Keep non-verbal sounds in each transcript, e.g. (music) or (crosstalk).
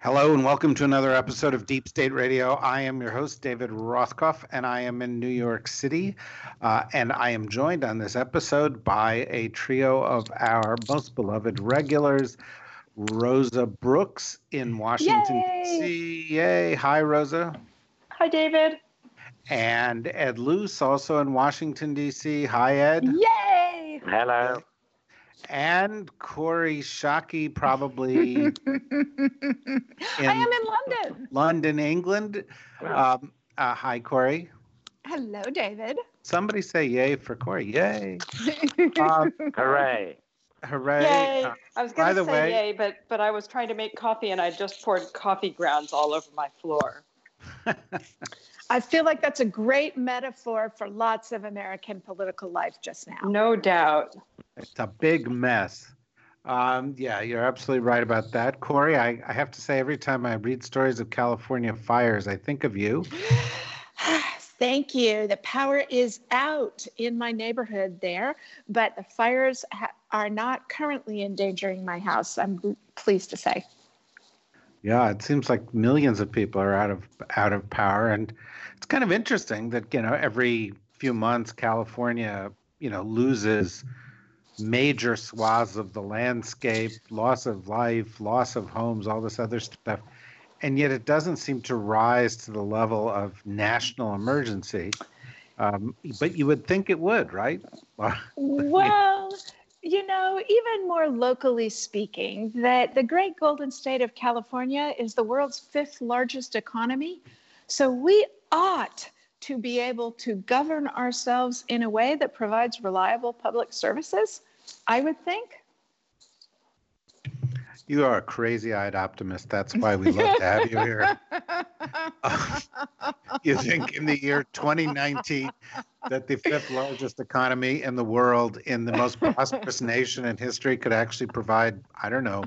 Hello and welcome to another episode of Deep State Radio. I am your host, David Rothkopf, and I am in New York City. Uh, and I am joined on this episode by a trio of our most beloved regulars, Rosa Brooks in Washington, D.C. Yay. Hi, Rosa. Hi, David. And Ed Luce, also in Washington, D.C. Hi, Ed. Yay! Hello and Kori Schake, probably. (laughs) in I am in London. London, England. Um, uh, hi, Kori. Hello, David. Somebody say yay for Kori. Yay. (laughs) um, hooray. Hooray. Yay. Uh, I was going to say way, yay, but, but I was trying to make coffee and I just poured coffee grounds all over my floor. (laughs) I feel like that's a great metaphor for lots of American political life just now. No doubt. It's a big mess. Um, yeah, you're absolutely right about that. Kori, I, I have to say, every time I read stories of California fires, I think of you. (sighs) Thank you. The power is out in my neighborhood there, but the fires ha- are not currently endangering my house, I'm pleased to say. Yeah, it seems like millions of people are out of out of power, and it's kind of interesting that you know every few months California you know loses major swaths of the landscape, loss of life, loss of homes, all this other stuff, and yet it doesn't seem to rise to the level of national emergency. Um, but you would think it would, right? (laughs) well you know, even more locally speaking, that the great golden state of California is the world's fifth largest economy. So we ought to be able to govern ourselves in a way that provides reliable public services, I would think. You are a crazy eyed optimist. That's why we love to have you here. Uh, (laughs) you think in the year 2019 that the fifth largest economy in the world, in the most prosperous nation in history, could actually provide, I don't know,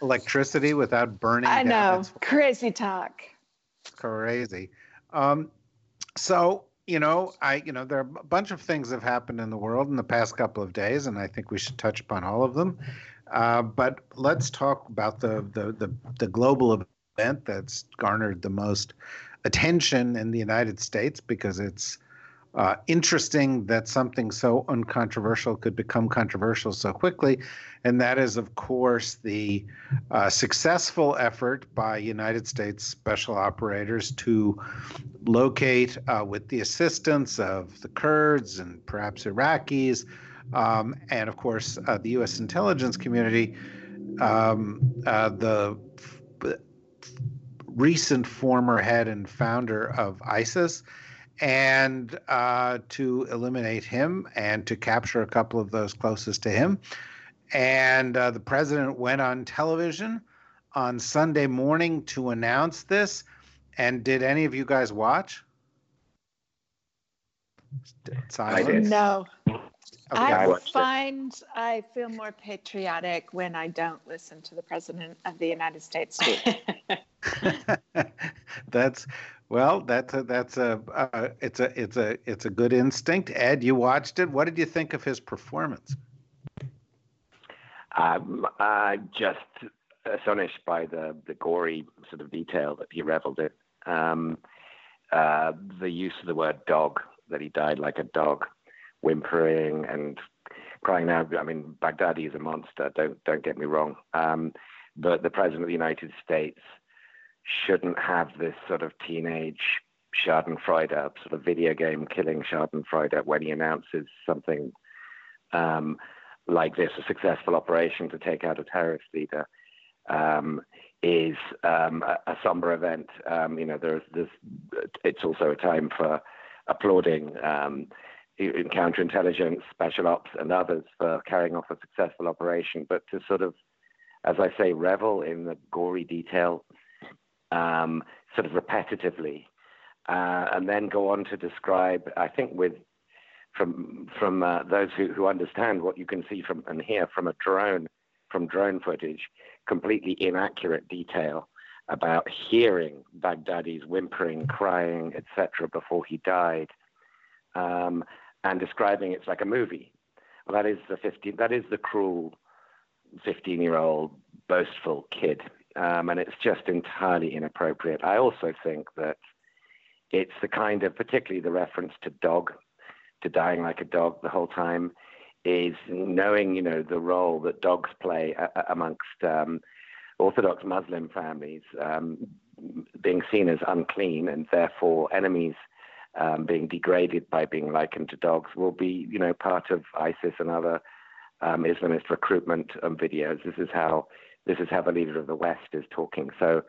electricity without burning? I know. Crazy talk. Crazy. Um, so, you know, I, you know, there are a bunch of things have happened in the world in the past couple of days, and I think we should touch upon all of them. Uh, but let's talk about the, the, the the global event that's garnered the most attention in the United States because it's uh, interesting that something so uncontroversial could become controversial so quickly. And that is, of course, the uh, successful effort by United States special operators to locate, uh, with the assistance of the Kurds and perhaps Iraqis, um, and of course, uh, the U.S. intelligence community, um, uh, the f- recent former head and founder of ISIS, and uh, to eliminate him and to capture a couple of those closest to him. And uh, the president went on television on Sunday morning to announce this. And did any of you guys watch? I did. No. Okay, I, I find it. I feel more patriotic when I don't listen to the president of the United States speak. (laughs) (laughs) that's well, that's a, that's a uh, it's a it's a it's a good instinct. Ed, you watched it. What did you think of his performance? Um, uh, just astonished by the the gory sort of detail that he reveled in. Um, uh, the use of the word dog, that he died like a dog, whimpering and crying out. I mean, Baghdadi is a monster. Don't don't get me wrong. Um, but the president of the United States shouldn't have this sort of teenage Schadenfreude, sort of video game killing Schadenfreude when he announces something um, like this, a successful operation to take out a terrorist leader. Um, is um, a, a, somber event. Um, you know, there's, there's, it's also a time for applauding um, counterintelligence, special ops, and others for carrying off a successful operation. But to sort of as I say, revel in the gory detail, um, sort of repetitively, uh, and then go on to describe, I think, with from from uh, those who, who understand what you can see from and hear from a drone, from drone footage, completely inaccurate detail about hearing Baghdadi's whimpering, crying, etc., before he died, um, and describing it's like a movie. Well, that is the 15, that is the cruel 15-year-old boastful kid, um, and it's just entirely inappropriate. I also think that it's the kind of, particularly the reference to dog, to dying like a dog the whole time, is knowing, you know, the role that dogs play a- amongst um, Orthodox Muslim families, um, being seen as unclean and therefore enemies. Um, being degraded by being likened to dogs will be, you know, part of ISIS and other um, Islamist recruitment um, videos. This is how this is how the leader of the West is talking. So,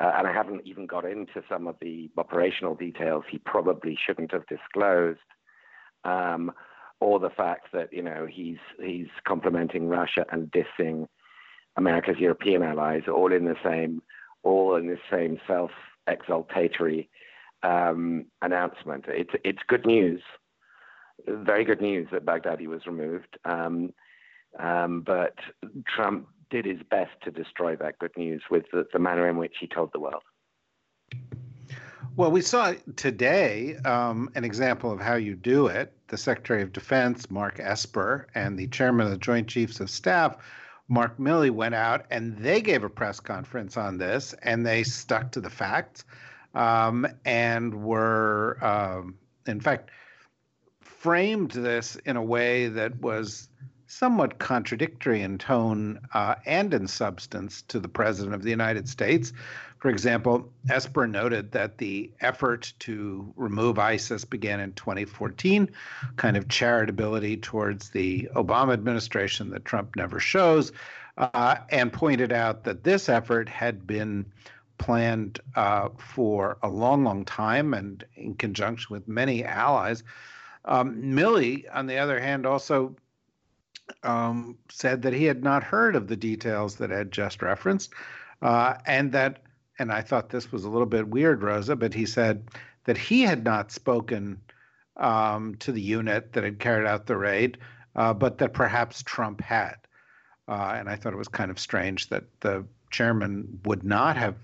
uh, and I haven't even got into some of the operational details he probably shouldn't have disclosed, um, or the fact that you know he's he's complimenting Russia and dissing America's European allies, all in the same, all in the same self-exaltatory um, announcement. It's it's good news, very good news that Baghdadi was removed. Um, um, but Trump did his best to destroy that good news with the, the manner in which he told the world. Well, we saw today um, an example of how you do it. The Secretary of Defense, Mark Esper, and the Chairman of the Joint Chiefs of Staff, Mark Milley, went out and they gave a press conference on this and they stuck to the facts um, and were, um, in fact, framed this in a way that was somewhat contradictory in tone uh, and in substance to the President of the United States. For example, Esper noted that the effort to remove ISIS began in 2014, kind of charitability towards the Obama administration that Trump never shows, uh, and pointed out that this effort had been planned uh, for a long, long time and in conjunction with many allies. Um, Milley, on the other hand, also um, said that he had not heard of the details that Ed just referenced, uh, and that, and I thought this was a little bit weird, Rosa, but he said that he had not spoken um, to the unit that had carried out the raid, uh, but that perhaps Trump had. Uh, and I thought it was kind of strange that the chairman would not have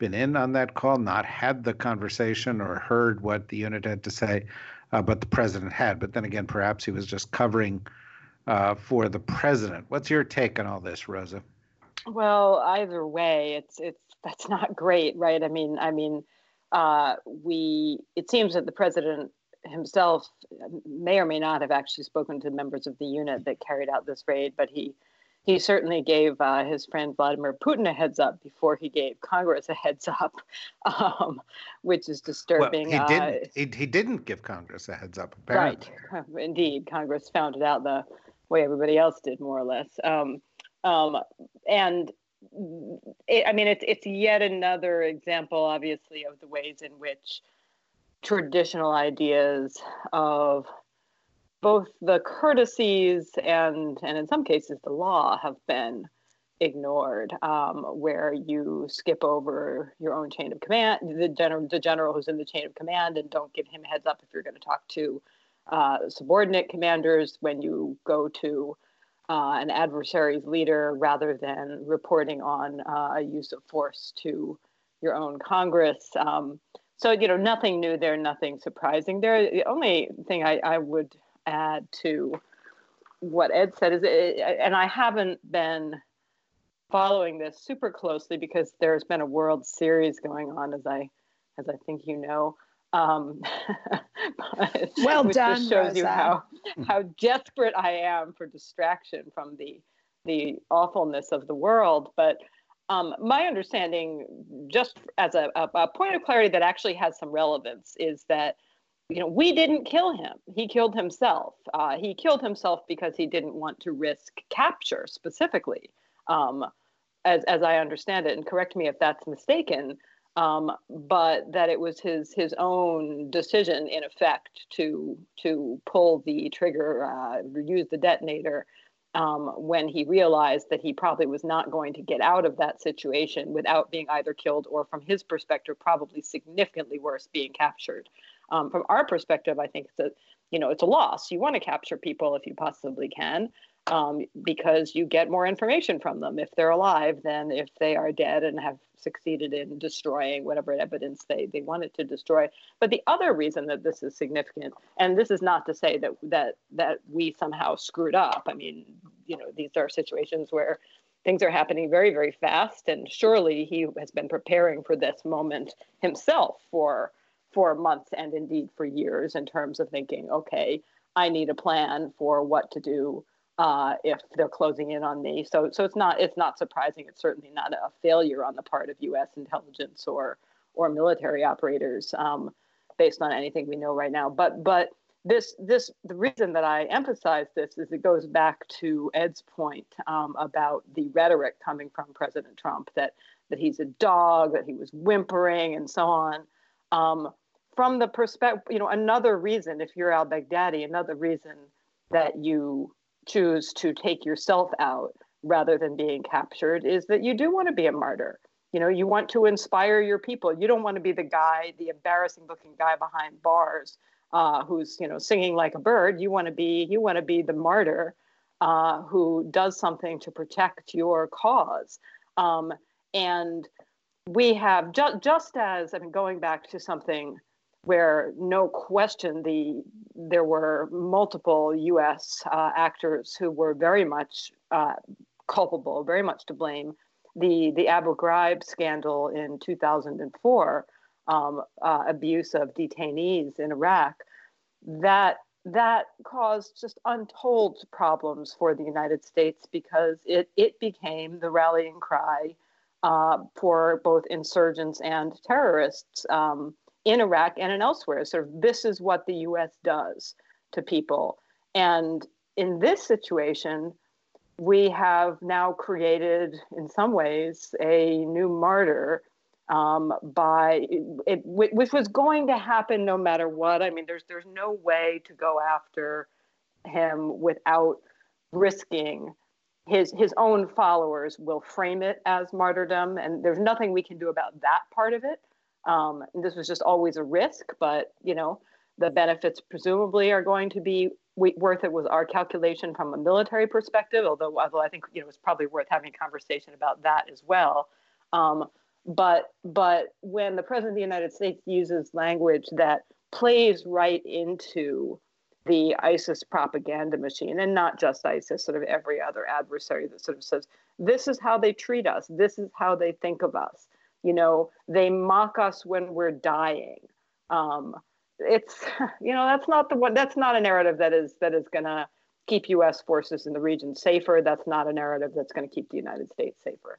been in on that call, not had the conversation or heard what the unit had to say, uh, but the president had. But then again, perhaps he was just covering uh, for the president. What's your take on all this, Rosa? Well, either way, it's it's that's not great, right? I mean, I mean, uh, we it seems that the president himself may or may not have actually spoken to members of the unit that carried out this raid, but he he certainly gave uh, his friend Vladimir Putin a heads up before he gave Congress a heads up, (laughs) um, which is disturbing. Well, he didn't. Uh, he, he didn't give Congress a heads up. Apparently. Right. (laughs) Indeed, Congress found it out the way everybody else did, more or less. Um, um, and it, I mean, it's it's yet another example, obviously, of the ways in which traditional ideas of both the courtesies and and in some cases the law have been ignored um, where you skip over your own chain of command the general the general who's in the chain of command and don't give him heads up if you're going to talk to uh, subordinate commanders when you go to uh, an adversary's leader rather than reporting on uh, a use of force to your own Congress. Um, so, you know, nothing new there, nothing surprising there. The only thing I, I would add to what Ed said is, it, and I haven't been following this super closely because there's been a World Series going on, as I, as I think you know. Um, (laughs) but, well which done. Just shows Rosa. you how how desperate I am for distraction from the the awfulness of the world. But um, my understanding, just as a, a, a, point of clarity that actually has some relevance, is that you know we didn't kill him. He killed himself. Uh, he killed himself because he didn't want to risk capture specifically. Um, as, as I understand it, and correct me if that's mistaken, um, but that it was his his own decision, in effect, to to pull the trigger, uh, use the detonator, um, when he realized that he probably was not going to get out of that situation without being either killed or, from his perspective, probably significantly worse, being captured. Um, from our perspective, I think a you know it's a loss. You want to capture people if you possibly can, um, because you get more information from them if they're alive than if they are dead and have succeeded in destroying whatever evidence they, they wanted to destroy. But the other reason that this is significant, and this is not to say that that that we somehow screwed up. I mean, you know, these are situations where things are happening very, very fast, and surely he has been preparing for this moment himself for for months and indeed for years in terms of thinking, okay, I need a plan for what to do uh, if they're closing in on me. So, so it's not it's not surprising. It's certainly not a failure on the part of U.S. intelligence or or military operators, um, based on anything we know right now. But but this this the reason that I emphasize this is it goes back to Ed's point um, about the rhetoric coming from President Trump that that he's a dog, that he was whimpering, and so on. Um, from the perspective, you know, another reason, if you're al-Baghdadi, another reason that you choose to take yourself out rather than being captured is that you do want to be a martyr. You know, you want to inspire your people. You don't want to be the guy, the embarrassing looking guy behind bars uh, who's, you know, singing like a bird. You want to be, you want to be the martyr uh, who does something to protect your cause. Um, and we have ju- just as I mean, going back to something where no question the there were multiple U.S. Uh, actors who were very much uh, culpable, very much to blame. The the Abu Ghraib scandal in 2004, um, uh, abuse of detainees in Iraq, that that caused just untold problems for the United States because it it became the rallying cry uh, for both insurgents and terrorists. Um, in Iraq and in elsewhere. Sort of this is what the US does to people. And in this situation, we have now created, in some ways, a new martyr um, by it, which was going to happen no matter what. I mean, there's there's no way to go after him without risking his his own followers will frame it as martyrdom, and there's nothing we can do about that part of it. Um, this was just always a risk, but you know, the benefits presumably are going to be worth it was our calculation from a military perspective, although, although I think you know it's probably worth having a conversation about that as well. Um, but but when the president of the United States uses language that plays right into the ISIS propaganda machine, and not just ISIS, sort of every other adversary that sort of says, this is how they treat us, this is how they think of us you know they mock us when we're dying. Um, it's (laughs) you know that's not the one that's not a narrative that is that is going to keep us forces in the region safer. That's not a narrative that's going to keep the united states safer.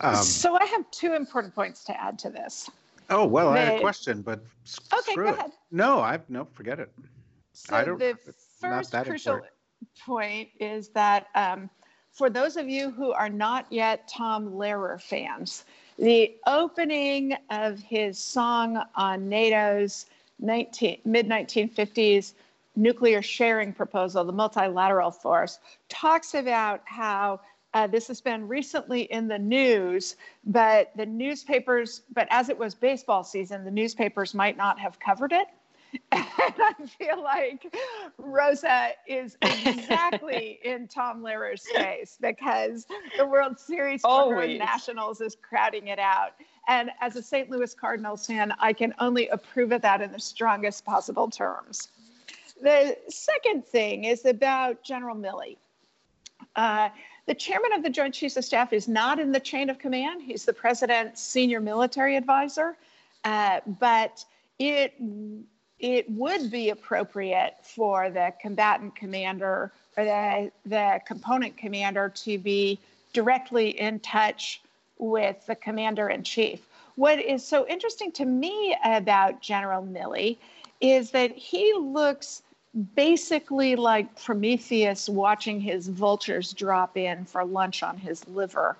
Um, so i have two important points to add to this. Oh well the, i had a question but okay go it. ahead. No i no forget it. So the first crucial important. point is that um, for those of you who are not yet Tom Lehrer fans, the opening of his song on NATO's mid 1950s nuclear sharing proposal, the multilateral force, talks about how uh, this has been recently in the news, but the newspapers, but as it was baseball season, the newspapers might not have covered it. (laughs) (laughs) And I feel like Rosa is (laughs) exactly in Tom Lehrer's space because the World Series for her Nationals is crowding it out. And as a St. Louis Cardinals fan, I can only approve of that in the strongest possible terms. The second thing is about General Milley. Uh, the chairman of the Joint Chiefs of Staff is not in the chain of command. He's the president's senior military advisor. Uh, but it it would be appropriate for the combatant commander or the, the component commander to be directly in touch with the commander in chief. What is so interesting to me about General Milley is that he looks basically like Prometheus watching his vultures drop in for lunch on his liver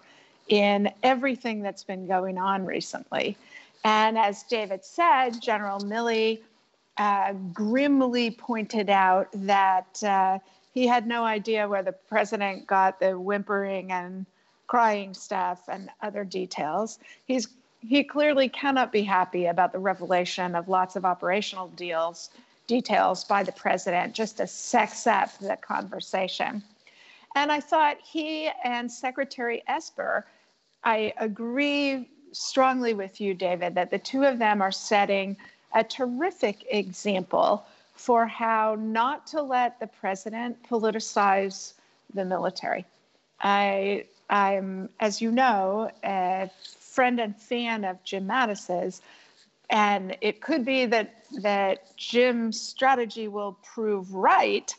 in everything that's been going on recently. And as David said, General Milley uh, grimly pointed out that uh, he had no idea where the president got the whimpering and crying stuff and other details. He's he clearly cannot be happy about the revelation of lots of operational deals details by the president just to sex up the conversation. And I thought he and Secretary Esper, I agree strongly with you, David, that the two of them are setting a terrific example for how not to let the president politicize the military. I, I'm, as you know, a friend and fan of Jim Mattis's, and it could be that that Jim's strategy will prove right,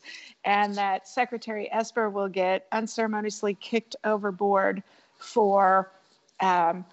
and that Secretary Esper will get unceremoniously kicked overboard for um,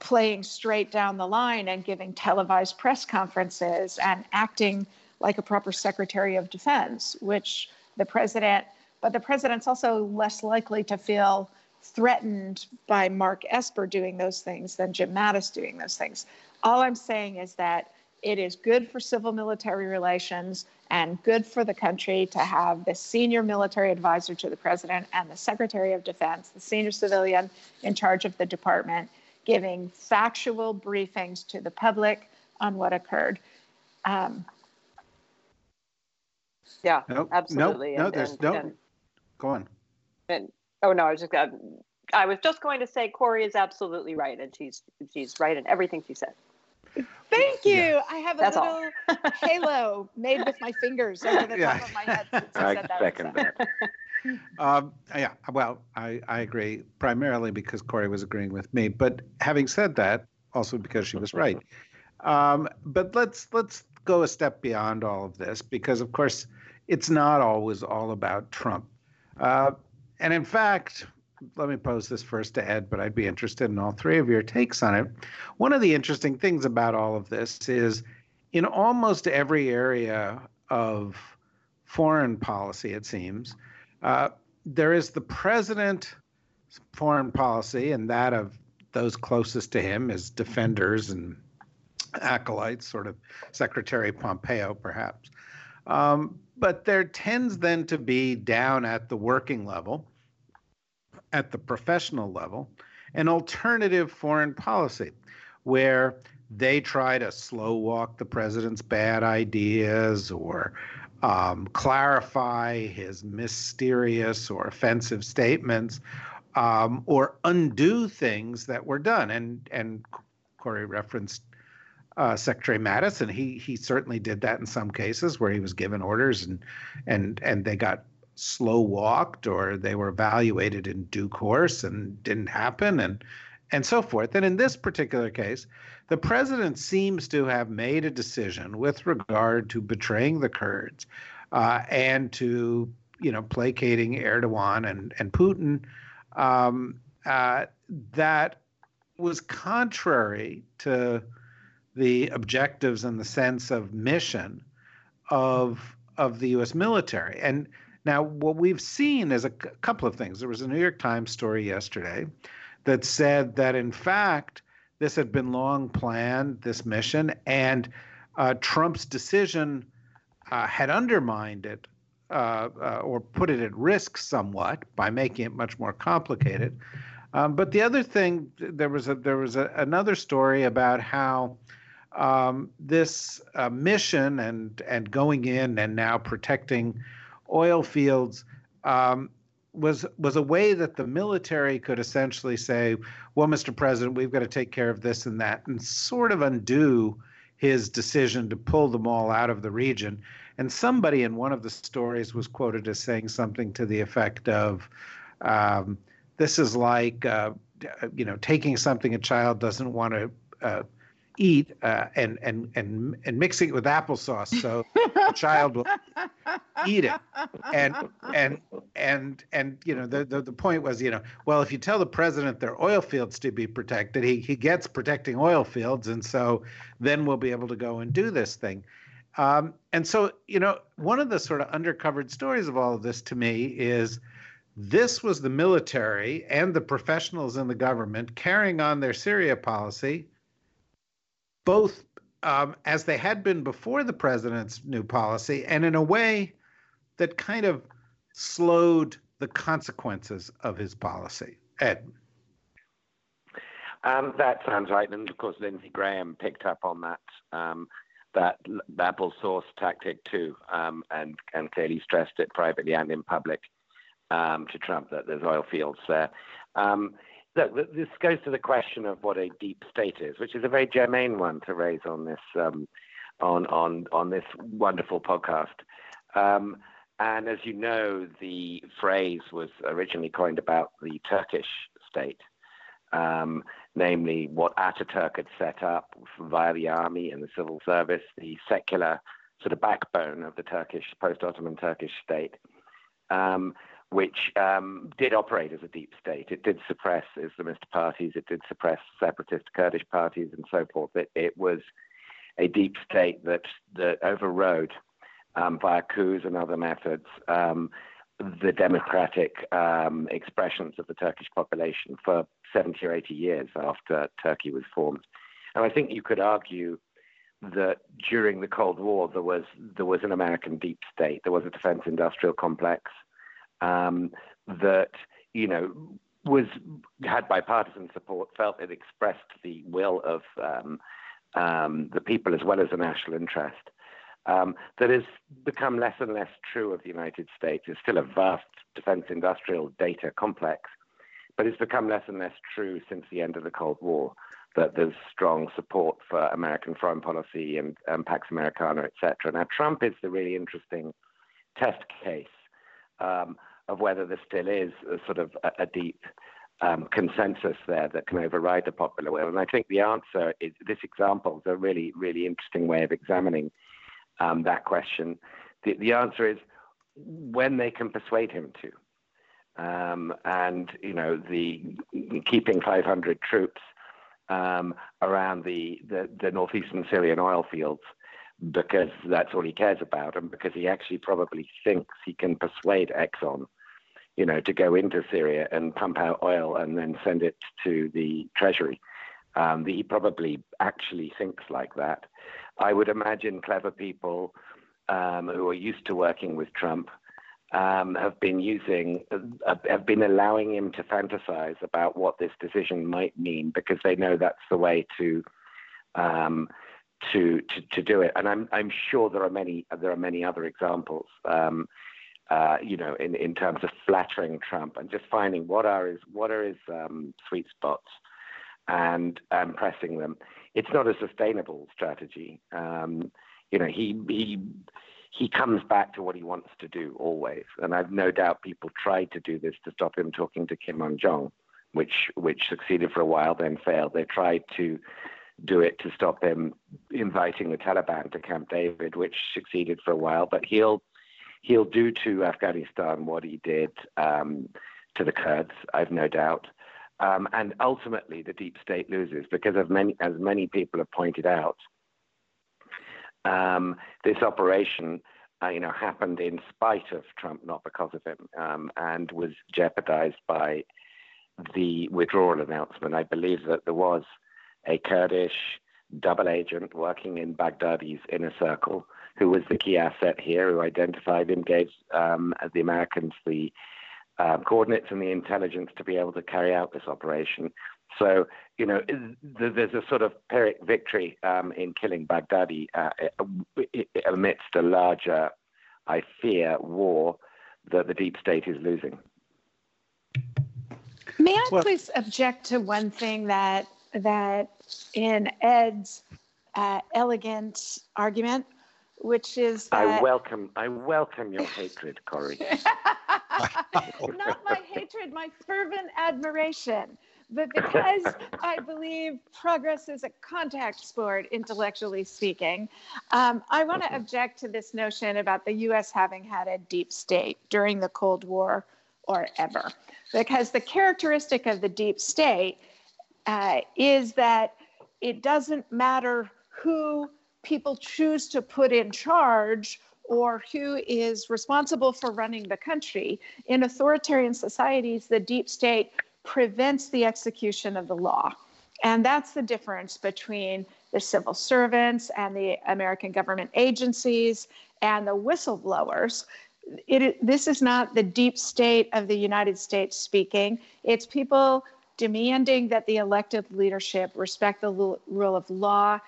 playing straight down the line and giving televised press conferences and acting like a proper Secretary of Defense, which the president, but the president's also less likely to feel threatened by Mark Esper doing those things than Jim Mattis doing those things. All I'm saying is that it is good for civil military relations and good for the country to have the senior military advisor to the president and the secretary of defense, the senior civilian in charge of the department, giving factual briefings to the public on what occurred. Um, yeah, Nope, absolutely. No, no, there's and- no. and- Go on. and oh no, I was just uh, I was just going to say Kori is absolutely right, and she's she's right in everything she said. Thank you. I have a That's little halo made with my fingers over the Yeah. top of my head since you (laughs) I said that. second that. (laughs) Um, yeah, well, I, I agree primarily because Kori was agreeing with me, but having said that, also because she was right. Um, but let's let's go a step beyond all of this because, of course, it's not always all about Trump. Uh, and in fact, let me pose this first to Ed, but I'd be interested in all three of your takes on it. One of the interesting things about all of this is in almost every area of foreign policy, it seems, uh, there is the president foreign policy and that of those closest to him as defenders and acolytes, sort of Secretary Pompeo, perhaps. Um, but there tends then to be down at the working level, at the professional level, an alternative foreign policy where they try to slow walk the president's bad ideas or um, clarify his mysterious or offensive statements um, or undo things that were done. And and Kori referenced uh, Secretary Mattis, and he he certainly did that in some cases where he was given orders and and and they got slow walked or they were evaluated in due course and didn't happen and and so forth. And in this particular case, the president seems to have made a decision with regard to betraying the Kurds uh, and to you know placating Erdogan and and Putin um, uh, that was contrary to the objectives and the sense of mission of of the U.S. military. And now what we've seen is a c- couple of things. There was a New York Times story yesterday that said that in fact this had been long planned, this mission, and uh, Trump's decision uh, had undermined it uh, uh, or put it at risk somewhat by making it much more complicated. Um, but the other thing, there was a, there was a, another story about how um, this uh, mission and and going in and now protecting oil fields um, was was a way that the military could essentially say, "Well, Mr. President, we've got to take care of this and that," and sort of undo his decision to pull them all out of the region. And somebody in one of the stories was quoted as saying something to the effect of, um, "This is like, uh, you know, taking something a child doesn't want to." Uh, eat uh, and and and and mixing it with applesauce so the child will eat it. And and and and you know the, the the point was you know well if you tell the president their oil fields to be protected he he gets protecting oil fields and so then we'll be able to go and do this thing. Um, and so you know one of the sort of undercovered stories of all of this to me is this was the military and the professionals in the government carrying on their Syria policy both um, as they had been before the president's new policy, and in a way that kind of slowed the consequences of his policy. Ed. Um, that sounds right, and of course Lindsey Graham picked up on that um, that double source tactic too, um, and and clearly stressed it privately and in public um, to Trump that there's oil fields there. Look, this goes to the question of what a deep state is, which is a very germane one to raise on this um, on on on this wonderful podcast. Um, and as you know, the phrase was originally coined about the Turkish state, um, namely what Ataturk had set up via the army and the civil service, the secular sort of backbone of the Turkish post-Ottoman Turkish state. Um, which um, did operate as a deep state. It did suppress Islamist parties, it did suppress separatist Kurdish parties, and so forth. It, it was a deep state that, that overrode, um, via coups and other methods, um, the democratic um, expressions of the Turkish population for 70 or 80 years after Turkey was formed. And I think you could argue that during the Cold War there was there was an American deep state. There was a defense industrial complex um, that you know was had bipartisan support, felt it expressed the will of um, um, the people as well as the national interest. Um, that has become less and less true of the United States. It's still a vast defense industrial data complex, but it's become less and less true since the end of the Cold War. That there's strong support for American foreign policy and, and Pax Americana, etc. Now, Trump is the really interesting test case um, of whether there still is a sort of a, a deep um, consensus there that can override the popular will. And I think the answer is this example is a really, really interesting way of examining um, that question. The, the, answer is when they can persuade him to. Um, and, you know, the keeping 500 troops um, around the, the, the northeastern Syrian oil fields because that's all he cares about and because he actually probably thinks he can persuade Exxon you know, to go into Syria and pump out oil and then send it to the treasury. Um, he probably actually thinks like that. I would imagine clever people um, who are used to working with Trump um, have been using, uh, have been allowing him to fantasize about what this decision might mean because they know that's the way to. Um, to, to, to do it, and I'm I'm sure there are many there are many other examples. Um, uh, you know, in, in terms of flattering Trump and just finding what are his what are his um, sweet spots and um, pressing them. It's not a sustainable strategy. Um, you know, he he he comes back to what he wants to do always, and I've no doubt people tried to do this to stop him talking to Kim Jong Jong, which which succeeded for a while, then failed. They tried to do it to stop him inviting the Taliban to Camp David, which succeeded for a while, but he'll he'll do to Afghanistan what he did um, to the Kurds, I've no doubt. Um, and ultimately, the deep state loses because, many, as many people have pointed out, um, this operation, uh, you know, happened in spite of Trump, not because of him, um, and was jeopardized by the withdrawal announcement. I believe that there was a Kurdish double agent working in Baghdadi's inner circle who was the key asset here, who identified him, gave um, the Americans the um, coordinates and the intelligence to be able to carry out this operation. So, you know, there's a sort of Pyrrhic victory um, in killing Baghdadi uh, amidst a larger, I fear, war that the deep state is losing. May I well, please object to one thing that that in Ed's uh, elegant argument which is that... I welcome I welcome your hatred, Kori. (laughs) (laughs) Not my hatred, my fervent admiration. But because (laughs) I believe progress is a contact sport, intellectually speaking, um, I want to object to this notion about the U.S. having had a deep state during the Cold War or ever. Because the characteristic of the deep state uh, is that it doesn't matter who people choose to put in charge or who is responsible for running the country. In authoritarian societies, the deep state prevents the execution of the law. And that's the difference between the civil servants and the American government agencies and the whistleblowers. It, this is not the deep state of the United States speaking. It's people demanding that the elected leadership respect the rule of law,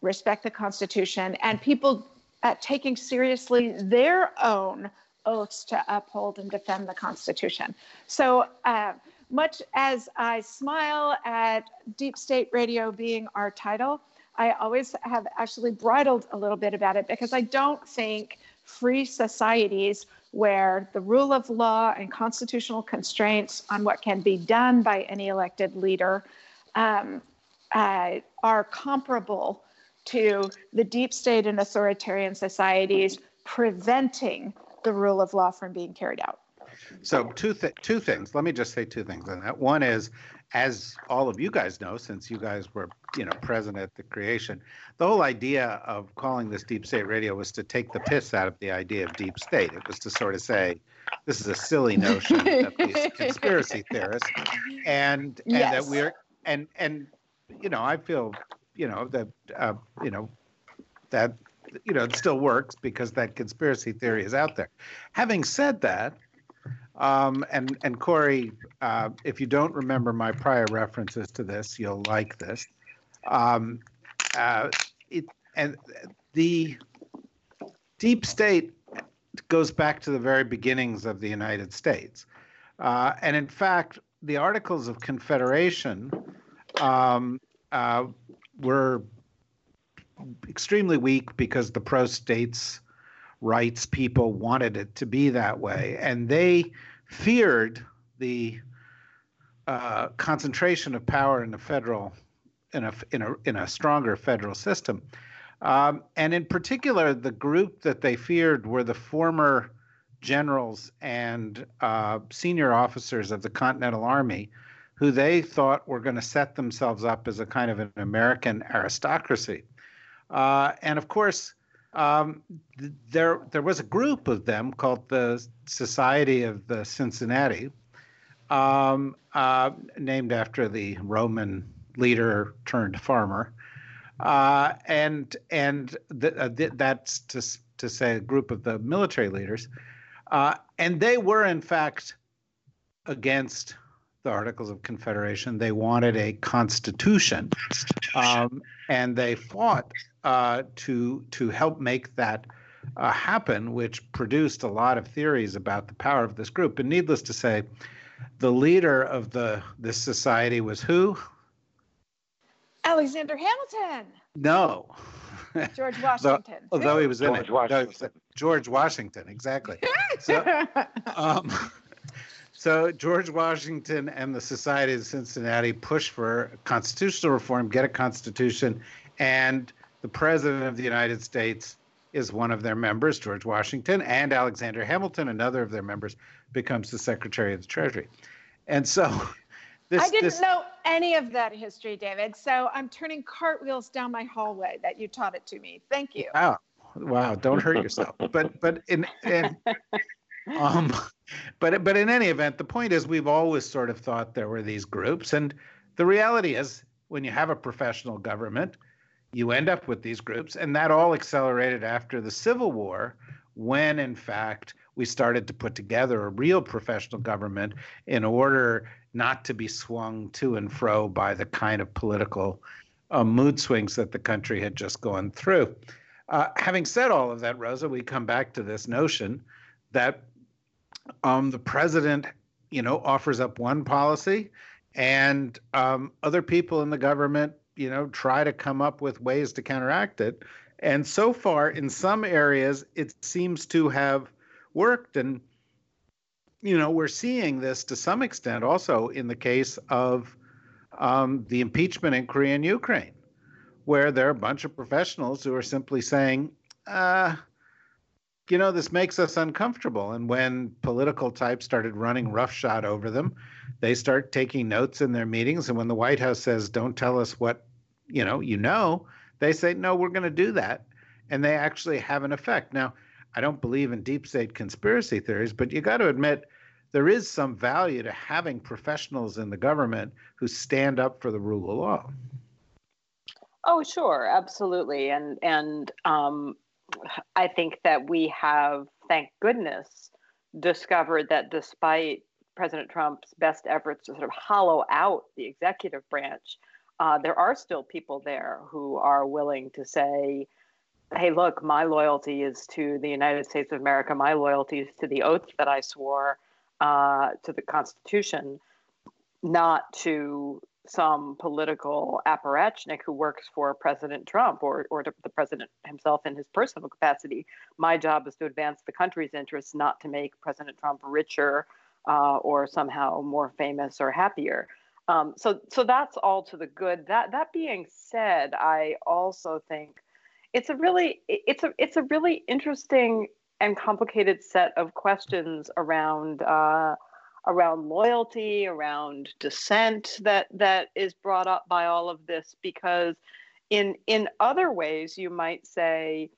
respect the Constitution, and people uh, taking seriously their own oaths to uphold and defend the Constitution. So, uh, much as I smile at Deep State Radio being our title, I always have actually bridled a little bit about it because I don't think free societies where the rule of law and constitutional constraints on what can be done by any elected leader um, uh, are comparable to the deep state and authoritarian societies preventing the rule of law from being carried out. So two th- two things. Let me just say two things on that. One is, as all of you guys know, since you guys were you know present at the creation, the whole idea of calling this deep state radio was to take the piss out of the idea of deep state. It was to sort of say, this is a silly notion (laughs) of these conspiracy theorists, and and yes. that we're and and you know I feel you know that uh, you know that you know it still works because that conspiracy theory is out there. Having said that, um, and and Kori, uh, if you don't remember my prior references to this, you'll like this. Um, uh, it, and the deep state goes back to the very beginnings of the United States, uh, and in fact, the Articles of Confederation um, uh, were extremely weak because the pro states rights people wanted it to be that way, and they feared the uh, concentration of power in the federal in a in a in a stronger federal system. Um, and in particular, the group that they feared were the former generals and uh, senior officers of the Continental Army, who they thought were going to set themselves up as a kind of an American aristocracy. Uh, and of course, um, th- there there was a group of them called the Society of the Cincinnati, um, uh, named after the Roman leader turned farmer, uh, and and th- uh, th- that's to to say a group of the military leaders, uh, and they were in fact against the Articles of Confederation. They wanted a constitution, um, and they fought uh, to to help make that uh, happen, which produced a lot of theories about the power of this group. And needless to say, the leader of the this society was who? Alexander Hamilton. No. George (laughs) Washington. although, he was in George it. Washington. George Washington, exactly. (laughs) So, um, so George Washington and the Society of Cincinnati push for constitutional reform, get a constitution, and the president of the United States is one of their members, George Washington, and Alexander Hamilton, another of their members, becomes the Secretary of the Treasury. And so (laughs) this, I didn't this, know any of that history, David. So I'm turning cartwheels down my hallway that you taught it to me. Thank you. Wow. Wow. Don't hurt yourself. but but in, in (laughs) um (laughs) but but in any event, the point is we've always sort of thought there were these groups. And the reality is when you have a professional government, you end up with these groups. And that all accelerated after the Civil War, when in fact we started to put together a real professional government in order not to be swung to and fro by the kind of political uh, mood swings that the country had just gone through. Uh, having said all of that, Rosa, we come back to this notion that um, the president, you know, offers up one policy, and um, other people in the government you know, try to come up with ways to counteract it. And so far, in some areas, it seems to have worked. And, you know, we're seeing this to some extent also in the case of um, the impeachment inquiry in Ukraine, where there are a bunch of professionals who are simply saying, uh, you know, this makes us uncomfortable. And when political types started running roughshod over them, they start taking notes in their meetings. And when the White House says, don't tell us what you know, you know, they say, no, we're going to do that. And they actually have an effect. Now, I don't believe in deep state conspiracy theories, but you got to admit there is some value to having professionals in the government who stand up for the rule of law. Oh, sure, absolutely, and and um, I think that we have, thank goodness, discovered that despite President Trump's best efforts to sort of hollow out the executive branch, uh, there are still people there who are willing to say, hey, look, my loyalty is to the United States of America. My loyalty is to the oath that I swore uh, to the Constitution, not to some political apparatchik who works for President Trump or, or the president himself in his personal capacity. My job is to advance the country's interests, not to make President Trump richer uh, or somehow more famous or happier. Um, so, so that's all to the good. That that being said, I also think it's a really it's a it's a really interesting and complicated set of questions around uh, around loyalty, around dissent that that is brought up by all of this because in in other ways you might say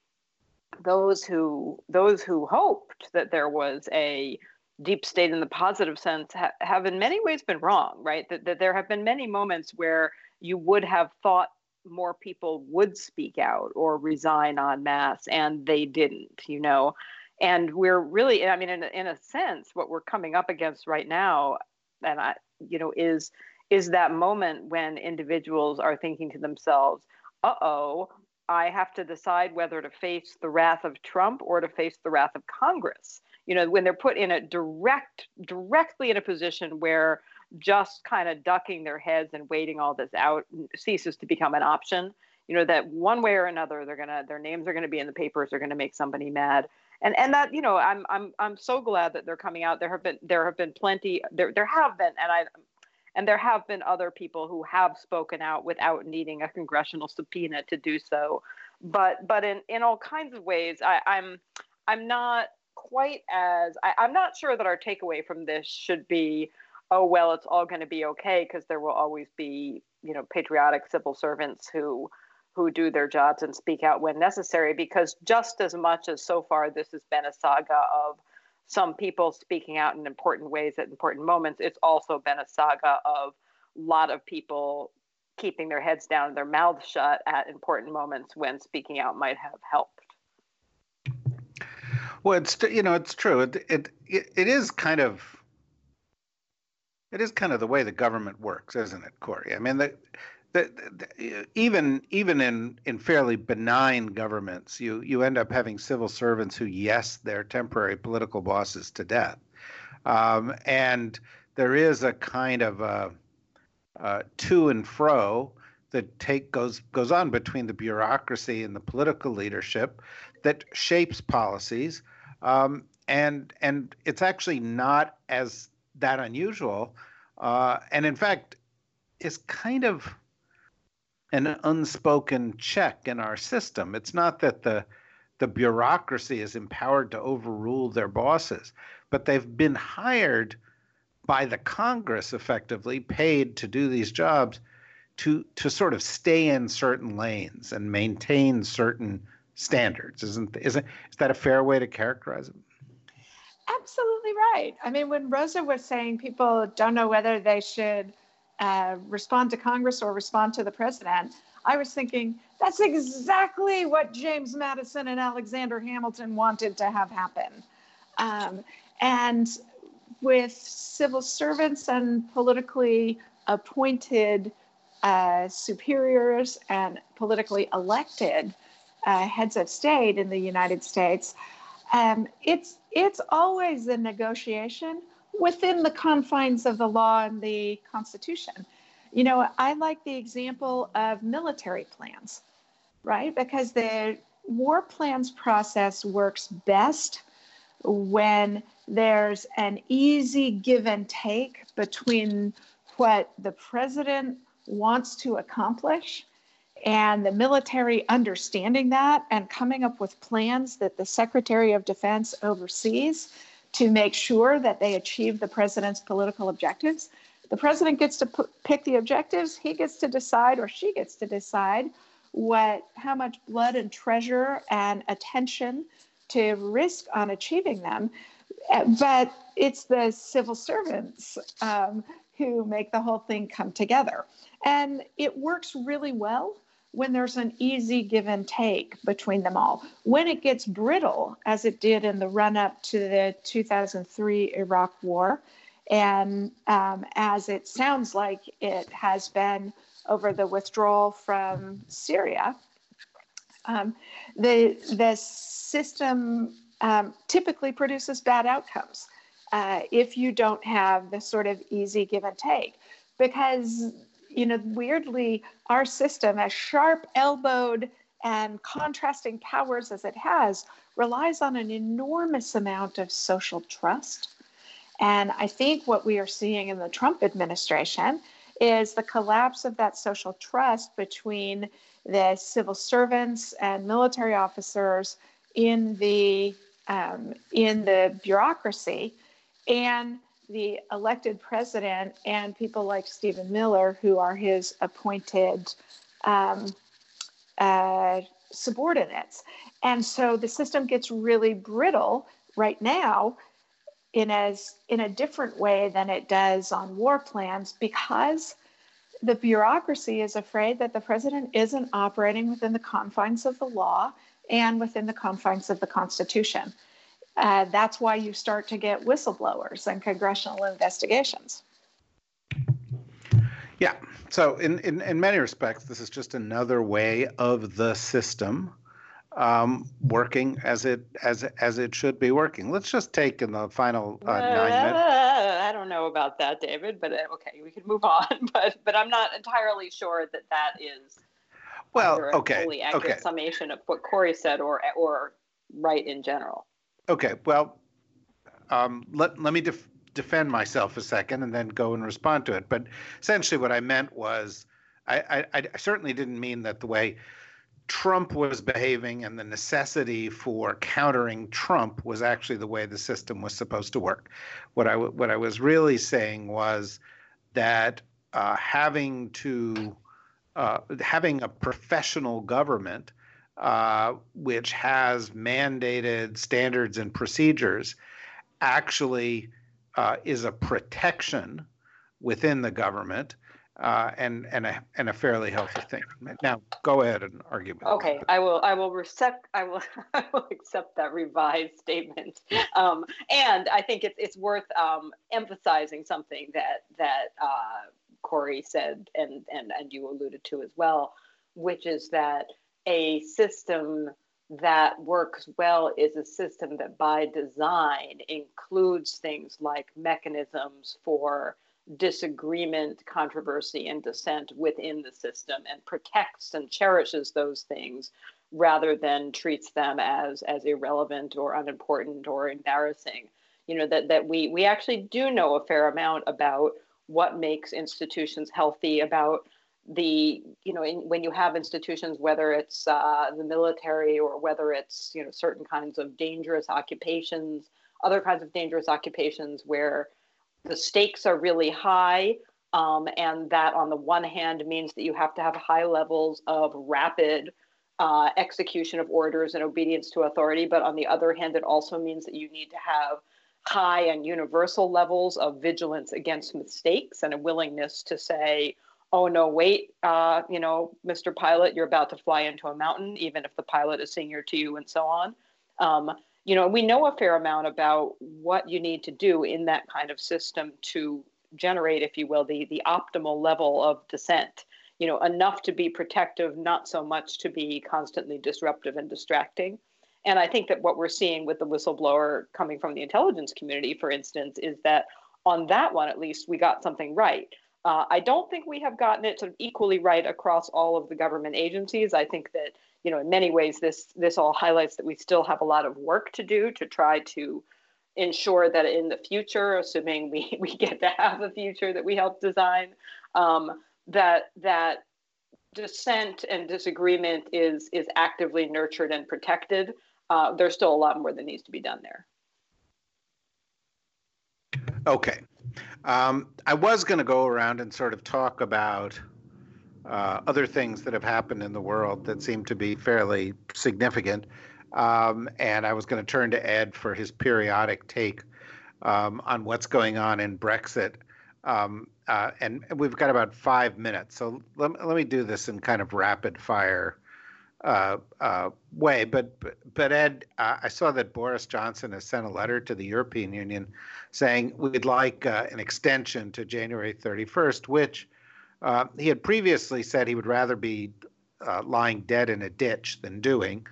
those who those who hoped that there was a deep state in the positive sense ha- have in many ways been wrong right that, that there have been many moments where you would have thought more people would speak out or resign en masse, and they didn't, you know. And we're really, I mean, in a, in a sense, what we're coming up against right now, and I, you know, is is that moment when individuals are thinking to themselves, "Uh oh, I have to decide whether to face the wrath of Trump or to face the wrath of Congress." You know, when they're put in a direct, directly in a position where just kind of ducking their heads and waiting all this out ceases to become an option you know that one way or another they're gonna their names are gonna be in the papers they're gonna make somebody mad and and that you know i'm i'm i'm so glad that they're coming out. There have been there have been plenty there there have been and i and there have been other people who have spoken out without needing a congressional subpoena to do so. But but in in all kinds of ways i i'm i'm not quite as I, i'm not sure that our takeaway from this should be oh well it's all going to be okay because there will always be you know patriotic civil servants who who do their jobs and speak out when necessary because just as much as so far this has been a saga of some people speaking out in important ways at important moments it's also been a saga of a lot of people keeping their heads down and their mouths shut at important moments when speaking out might have helped well it's you know it's true it it, it is kind of it is kind of the way the government works, isn't it, Kori? I mean, the, the, the, even even in in fairly benign governments, you you end up having civil servants who yes, they're temporary political bosses to death, um, and there is a kind of a, a to and fro that take goes goes on between the bureaucracy and the political leadership that shapes policies, um, and and it's actually not as that unusual. Uh, and in fact, is kind of an unspoken check in our system. It's not that the the bureaucracy is empowered to overrule their bosses, but they've been hired by the Congress effectively, paid to do these jobs, to to sort of stay in certain lanes and maintain certain standards. Isn't isn't is that a fair way to characterize it? absolutely right. I mean, when Rosa was saying people don't know whether they should uh, respond to Congress or respond to the president, I was thinking that's exactly what James Madison and Alexander Hamilton wanted to have happen. Um, and with civil servants and politically appointed uh, superiors and politically elected uh, heads of state in the United States, um, it's it's always a negotiation within the confines of the law and the Constitution. You know, I like the example of military plans, right? Because the war plans process works best when there's an easy give and take between what the president wants to accomplish and the military understanding that and coming up with plans that the Secretary of Defense oversees to make sure that they achieve the president's political objectives. The president gets to p- pick the objectives, he gets to decide, or she gets to decide what how much blood and treasure and attention to risk on achieving them Uh, but it's the civil servants um, who make the whole thing come together. And it works really well when there's an easy give and take between them all. When it gets brittle, as it did in the run up to the 2003 Iraq War, and um, as it sounds like it has been over the withdrawal from Syria, um, the, the system um, typically produces bad outcomes uh, if you don't have the sort of easy give and take. Because, you know, weirdly, our system, as sharp elbowed and contrasting powers as it has, relies on an enormous amount of social trust. And I think what we are seeing in the Trump administration is the collapse of that social trust between the civil servants and military officers in the um, in the bureaucracy and the elected president and people like Stephen Miller, who are his appointed um, uh, subordinates. And so the system gets really brittle right now in as in a different way than it does on war plans because the bureaucracy is afraid that the president isn't operating within the confines of the law and within the confines of the Constitution. Uh, that's why you start to get whistleblowers and congressional investigations. Yeah. So, in, in, in many respects, this is just another way of the system um, working as it as as it should be working. Let's just take in the final uh, nine minutes. I don't know about that, David, but uh, okay, we can move (laughs) on. But but I'm not entirely sure that that is well, okay, fully accurate okay. summation of what Kori said, or or right in general. Okay. Well, um, let let me def- defend myself a second and then go and respond to it. But essentially, what I meant was, I, I, I certainly didn't mean that the way Trump was behaving and the necessity for countering Trump was actually the way the system was supposed to work. What I what I was really saying was that uh, having to uh, having a professional government uh, which has mandated standards and procedures actually uh, is a protection within the government uh, and and a and a fairly healthy thing. Now, go ahead and argue. okay, I will. I will accept. I will. (laughs) I will accept that revised statement. Um, and I think it's it's worth um, emphasizing something that that uh, Kori said and and and you alluded to as well, which is that a system that works well is a system that by design includes things like mechanisms for disagreement, controversy, and dissent within the system and protects and cherishes those things rather than treats them as as irrelevant or unimportant or embarrassing. You know, that, that we we actually do know a fair amount about what makes institutions healthy, about the you know in, when you have institutions whether it's uh, the military or whether it's you know certain kinds of dangerous occupations other kinds of dangerous occupations where the stakes are really high. Um, and that, on the one hand, means that you have to have high levels of rapid uh, execution of orders and obedience to authority. But on the other hand, it also means that you need to have high and universal levels of vigilance against mistakes and a willingness to say, oh no wait uh, you know mr pilot you're about to fly into a mountain even if the pilot is senior to you and so on um, you know, we know a fair amount about what you need to do in that kind of system to generate, if you will, the the optimal level of dissent. You know, enough to be protective, not so much to be constantly disruptive and distracting. And I think that what we're seeing with the whistleblower coming from the intelligence community, for instance, is that on that one, at least, we got something right. Uh, I don't think we have gotten it sort of equally right across all of the government agencies. I think that you know, in many ways, this this all highlights that we still have a lot of work to do to try to ensure that in the future, assuming we, (laughs) we get to have a future that we help design, um, that that dissent and disagreement is is actively nurtured and protected. Uh, there's still a lot more that needs to be done there. Okay. Um, I was going to go around and sort of talk about uh, other things that have happened in the world that seem to be fairly significant. Um, and I was going to turn to Ed for his periodic take um, on what's going on in Brexit. Um, uh, and we've got about five minutes, so let, let me do this in kind of rapid fire uh, uh, way. But but Ed, uh, I saw that Boris Johnson has sent a letter to the European Union saying we'd like uh, an extension to January 31st, which uh, he had previously said he would rather be uh, lying dead in a ditch than doing.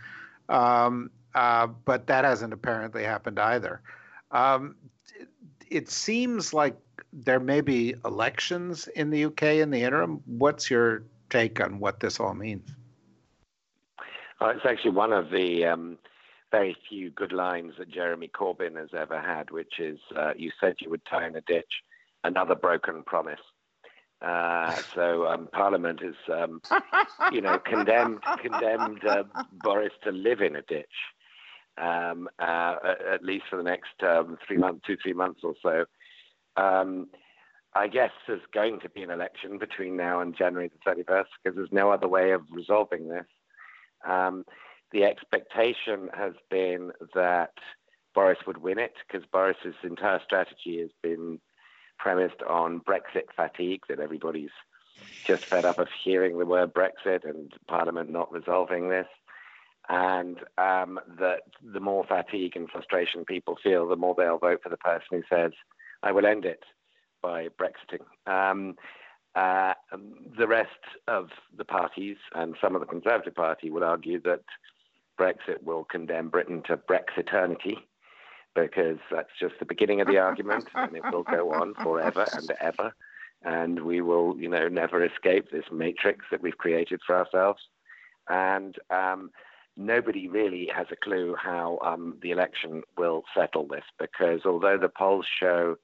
Um, but that hasn't apparently happened either. Um, it seems like there may be elections in the UK in the interim. What's your take on what this all means? Uh, it's actually one of the um, very few good lines that Jeremy Corbyn has ever had, which is uh, "You said you would tie in a ditch." Another broken promise. Uh, so um, Parliament has, um, you know, condemned condemned uh, Boris to live in a ditch, um, uh, at least for the next um, three months, two three months or so. Um, I guess there's going to be an election between now and January the 31st because there's no other way of resolving this. Um, the expectation has been that Boris would win it because Boris's entire strategy has been premised on Brexit fatigue, that everybody's just fed up of hearing the word Brexit and Parliament not resolving this. And um, that the more fatigue and frustration people feel, the more they'll vote for the person who says, I will end it by Brexiting. Um, uh, the rest of the parties and some of the Conservative Party will argue that Brexit will condemn Britain to Brexiternity because that's just the beginning of the argument and it will go on forever and ever. And we will, you know, never escape this matrix that we've created for ourselves. And um, nobody really has a clue how um, the election will settle this because although the polls show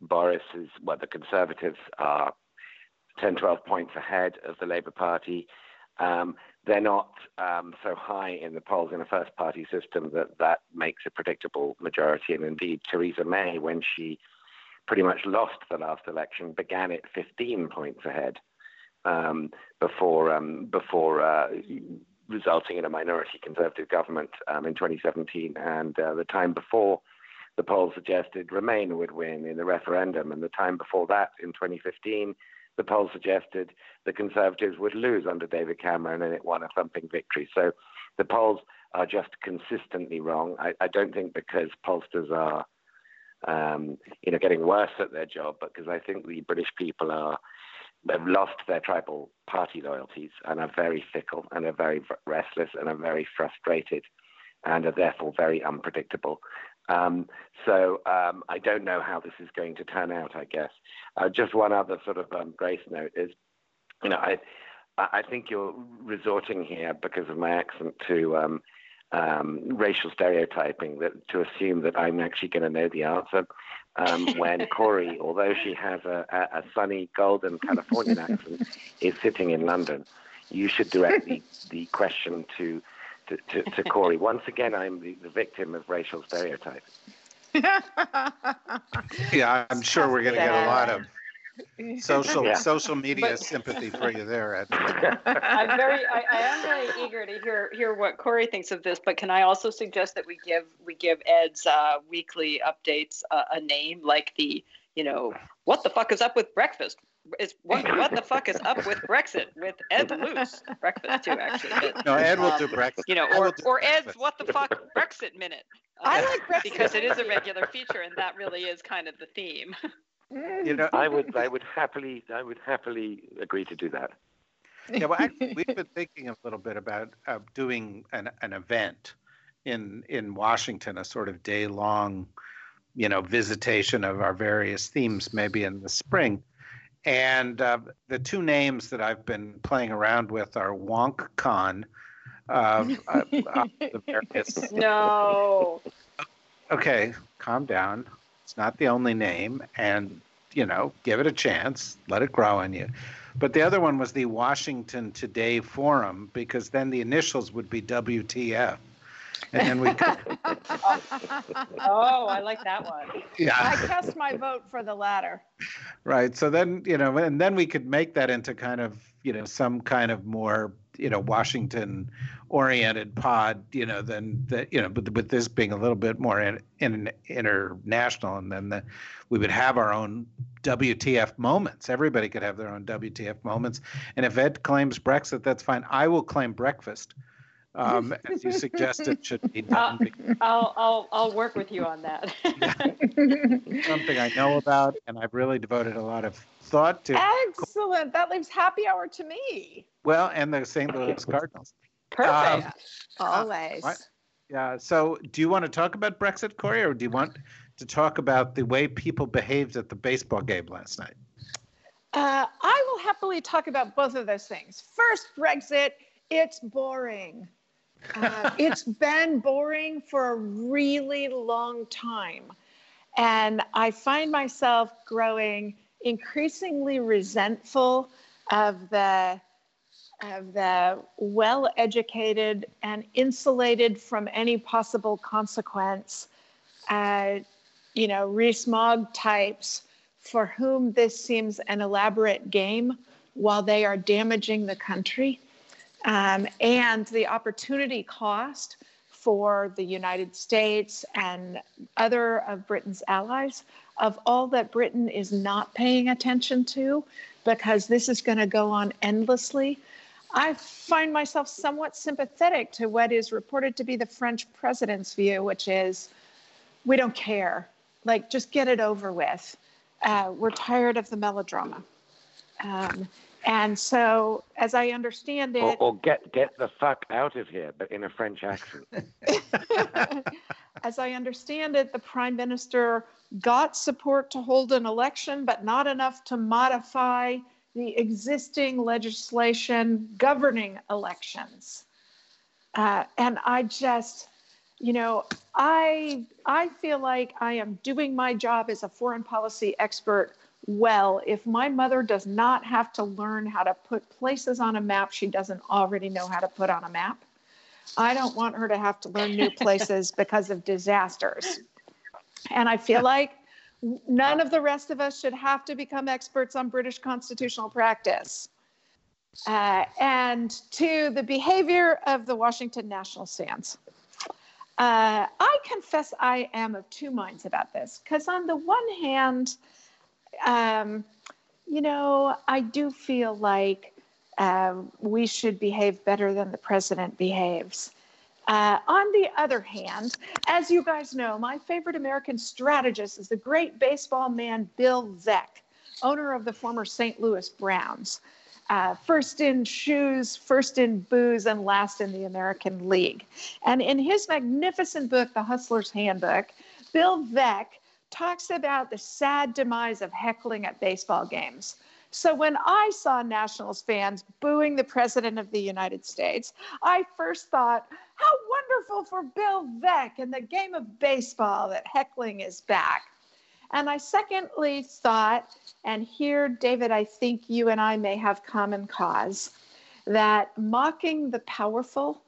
Boris is, well, the Conservatives are 10, 12 points ahead of the Labour Party. Um, they're not um, so high in the polls in a first party system that that makes a predictable majority. And indeed, Theresa May, when she pretty much lost the last election, began at 15 points ahead um, before um, before uh, resulting in a minority Conservative government um, in 2017. And uh, the time before, the polls suggested Remain would win in the referendum, and the time before that, in 2015 the poll suggested the Conservatives would lose under David Cameron and it won a thumping victory. So the polls are just consistently wrong. I, I don't think because pollsters are, um, you know, getting worse at their job, but because I think the British people are have lost their tribal party loyalties and are very fickle and are very restless and are very frustrated and are therefore very unpredictable. Um, so um, I don't know how this is going to turn out. I guess uh, just one other sort of um, grace note is, you know, I I think you're resorting here because of my accent to um, um, racial stereotyping that to assume that I'm actually going to know the answer. Um, when (laughs) Kori, although she has a, a, a sunny golden Californian accent, is sitting in London, you should direct the, the question to to, to, to Kori. Once again, I'm the, the victim of racial stereotypes. (laughs) yeah, I'm sure we're going to get a lot of social Yeah. social media But- sympathy for you there, Ed. (laughs) I'm very, I, I am very eager to hear hear what Kori thinks of this. But can I also suggest that we give we give Ed's uh, weekly updates uh, a name like the you know what the fuck is up with breakfast? Is what what the fuck is up with Brexit with Ed Luce breakfast too actually. But, No, Ed will um, do breakfast. You know, or or Ed's what the fuck Brexit minute. I Uh, like Brexit. because it is a regular feature, and that really is kind of the theme. You know, I would I would happily I would happily agree to do that. yeah, well, actually, we've been thinking a little bit about uh, doing an, an event in in Washington, a sort of day long, you know, visitation of our various themes, maybe in the spring. And uh, the two names that I've been playing around with are WonkCon. Uh, (laughs) uh, uh, the No. okay, calm down. It's not the only name, and you know, give it a chance, let it grow on you. But the other one was the Washington Today Forum, because then the initials would be WTF, and then we (laughs) Oh, I like that one. Yeah. I cast my vote for the latter. right. So then you know, and then we could make that into kind of you know some kind of more you know Washington oriented pod, you know, than the you know, but with this being a little bit more in, in international, and then the, we would have our own WTF moments. Everybody could have their own WTF moments, and if Ed claims Brexit, that's fine. I will claim breakfast. Um, (laughs) as you suggested, it should be done. I'll, I'll, I'll work with you on that. (laughs) Something I know about, and I've really devoted a lot of thought to. Excellent. That leaves happy hour to me. Well, and the St. Louis Cardinals. Perfect. Um, Always. what? Yeah. So, do you want to talk about Brexit, Kori, or do you want to talk about the way people behaved at the baseball game last night? Uh, I will happily talk about both of those things. First, Brexit. It's boring. Uh, it's been boring for a really long time. And I find myself growing increasingly resentful of the of the well-educated and insulated from any possible consequence, uh, you know, Rees-Mogg types for whom this seems an elaborate game while they are damaging the country um, and the opportunity cost for the United States and other of Britain's allies of all that Britain is not paying attention to because this is going to go on endlessly. I find myself somewhat sympathetic to what is reported to be the French president's view, which is we don't care. Like, just get it over with. Uh, we're tired of the melodrama. Um, and so, as I understand it, Or, or get get the fuck out of here, but in a French accent. (laughs) (laughs) as I understand it, the prime minister got support to hold an election, but not enough to modify the existing legislation governing elections. Uh, and I just, you know, I I feel like I am doing my job as a foreign policy expert well if my mother does not have to learn how to put places on a map she doesn't already know how to put on a map. I don't want her to have to learn new places (laughs) because of disasters. And I feel like none of the rest of us should have to become experts on British constitutional practice. Uh, and to the behavior of the Washington Nationals fans. Uh, I confess I am of two minds about this because, on the one hand, um, you know, I do feel like um, we should behave better than the president behaves. Uh, on the other hand, as you guys know, my favorite American strategist is the great baseball man Bill Veeck, owner of the former St. Louis Browns. Uh, first in shoes, first in booze, and last in the American League. And in his magnificent book, The Hustler's Handbook, Bill Veeck talks about the sad demise of heckling at baseball games. So when I saw Nationals fans booing the President of the United States, I first thought, how wonderful for Bill Veeck and the game of baseball that heckling is back. And I secondly thought, and here, David, I think you and I may have common cause, that mocking the powerful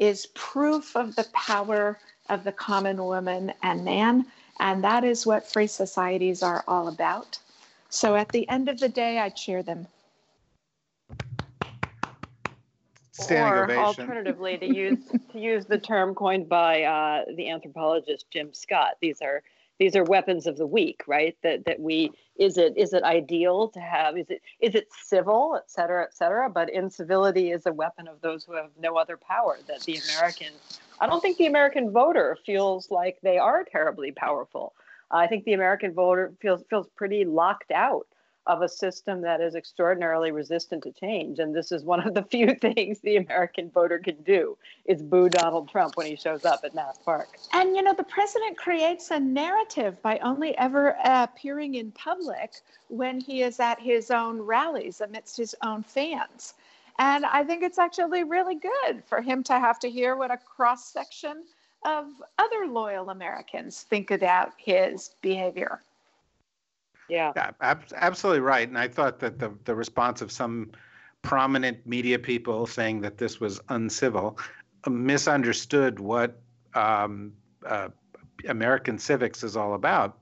is proof of the power of the common woman and man. And that is what free societies are all about. So at the end of the day, I cheer them. Standing or ovation. alternatively, to use to use the term coined by uh, the anthropologist Jim Scott, these are these are weapons of the weak, right? That that we is it is it ideal to have is it is it civil, et cetera, et cetera? But incivility is a weapon of those who have no other power. That the American, I don't think the American voter feels like they are terribly powerful. I think the American voter feels feels pretty locked out of a system that is extraordinarily resistant to change. And this is one of the (laughs) few things the American voter can do is boo Donald Trump when he shows up at Nats Park. And you know, the president creates a narrative by only ever appearing in public when he is at his own rallies amidst his own fans. And I think it's actually really good for him to have to hear what a cross section of other loyal Americans think about his behavior. Yeah. Ab- absolutely right. And I thought that the, the response of some prominent media people saying that this was uncivil uh, misunderstood what um, uh, American civics is all about,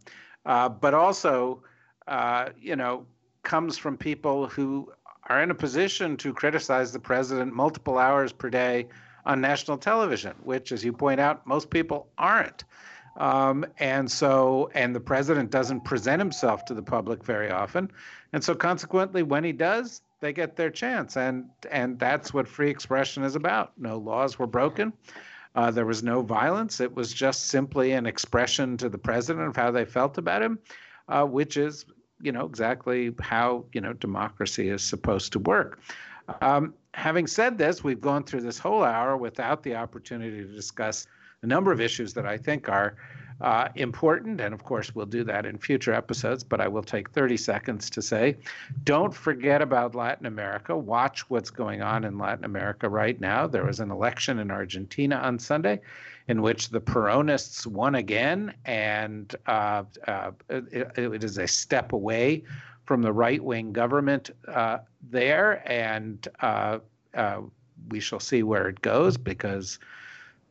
uh, but also, uh, you know, comes from people who are in a position to criticize the president multiple hours per day on national television, which, as you point out, most people aren't. Um, and so, and the president doesn't present himself to the public very often. And so, consequently, when he does, they get their chance. And, and that's what free expression is about. No laws were broken. Uh, there was no violence. It was just simply an expression to the president of how they felt about him, uh, which is, you know, exactly how, you know, democracy is supposed to work. Um, having said this, we've gone through this whole hour without the opportunity to discuss a number of issues that I think are uh, important. And of course, we'll do that in future episodes, but I will take 30 seconds to say don't forget about Latin America. Watch what's going on in Latin America right now. There was an election in Argentina on Sunday in which the Peronists won again, and uh, uh, it, it is a step away from the right wing government uh, there. And uh, uh, we shall see where it goes because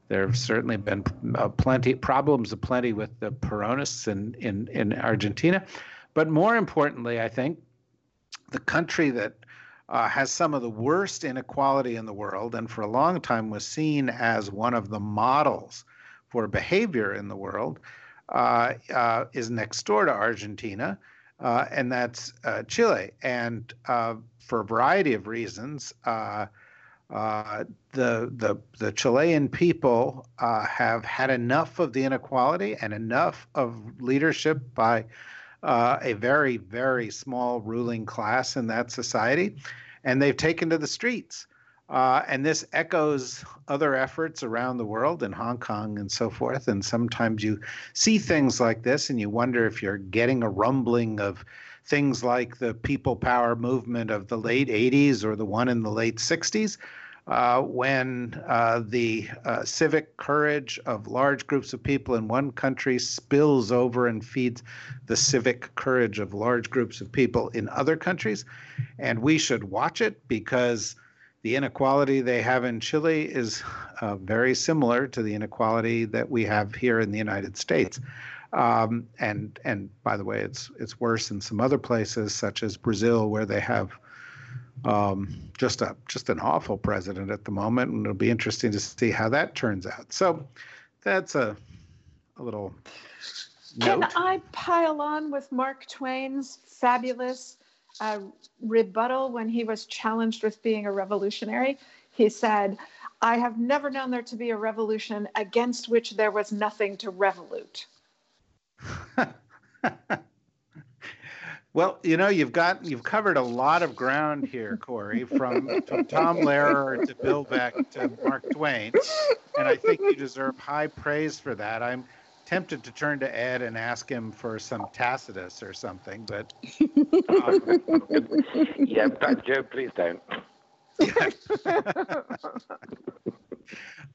there have certainly been uh, plenty problems aplenty with the Peronists in, in, in Argentina. But more importantly, I think the country that uh, has some of the worst inequality in the world and for a long time was seen as one of the models for behavior in the world uh, uh is next door to Argentina, uh, and that's uh, Chile. And for a variety of reasons, uh, the the the Chilean people uh, have had enough of the inequality and enough of leadership by uh, a very very small ruling class in that society, and they've taken to the streets. Uh, and this echoes other efforts around the world in Hong Kong and so forth. And sometimes you see things like this and you wonder if you're getting a rumbling of things like the people power movement of the late 80s or the one in the late 60s, uh, when uh, the uh, civic courage of large groups of people in one country spills over and feeds the civic courage of large groups of people in other countries. And we should watch it because the inequality they have in Chile is uh, very similar to the inequality that we have here in the United States. Um, and and by the way, it's it's worse in some other places, such as Brazil, where they have um, just a just an awful president at the moment, and it'll be interesting to see how that turns out. So that's a a little. Can I pile on with Mark Twain's fabulous uh, rebuttal when he was challenged with being a revolutionary? He said, "I have never known there to be a revolution against which there was nothing to revolute." (laughs) Well, you know, you've got you've covered a lot of ground here, Kori, from, from Tom Lehrer to Bill Veeck to Mark Twain, and I think you deserve high praise for that. I'm tempted to turn to Ed and ask him for some Tacitus or something, but (laughs) um, yeah, but Joe, please don't. (laughs)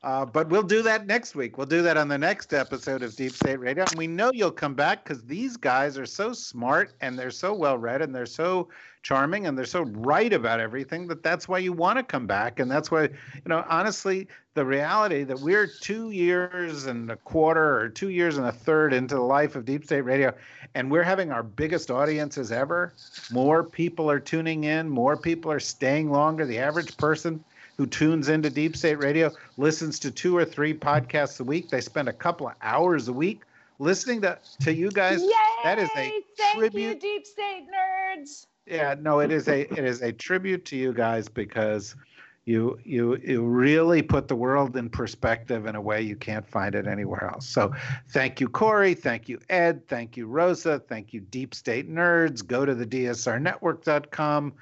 Uh, but we'll do that next week. We'll do that on the next episode of Deep State Radio. And we know you'll come back because these guys are so smart and they're so well read and they're so charming and they're so right about everything that that's why you want to come back. And that's why, you know, honestly, the reality that we're two years and a quarter or two years and a third into the life of Deep State Radio and we're having our biggest audiences ever. More people are tuning in, more people are staying longer. The average person who tunes into Deep State Radio listens to two or three podcasts a week. They spend a couple of hours a week listening to, to you guys. Yay! That is a Thank tribute. you, Deep State nerds. Yeah, no, it is a it is a tribute to you guys because you you you really put the world in perspective in a way you can't find it anywhere else. So thank you, Kori Thank you, Ed. Thank you, Rosa. Thank you, Deep State Nerds. Go to the DSRnetwork.com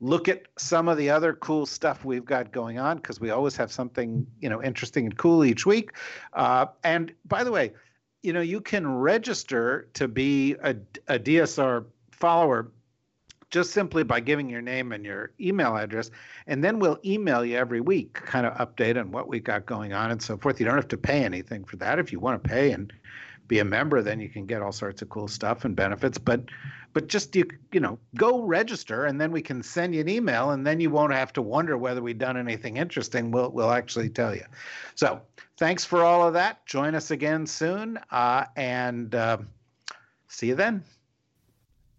look at some of the other cool stuff we've got going on because we always have something you know interesting and cool each week uh, and by the way you know you can register to be a, a dsr follower just simply by giving your name and your email address and then we'll email you every week kind of update on what we got going on and so forth. You don't have to pay anything for that. If you want to pay and be a member then you can get all sorts of cool stuff and benefits but but just you you know go register and then we can send you an email and then you won't have to wonder whether we've done anything interesting. We'll we'll actually tell you. So thanks for all of that. Join us again soon uh, and uh, see you then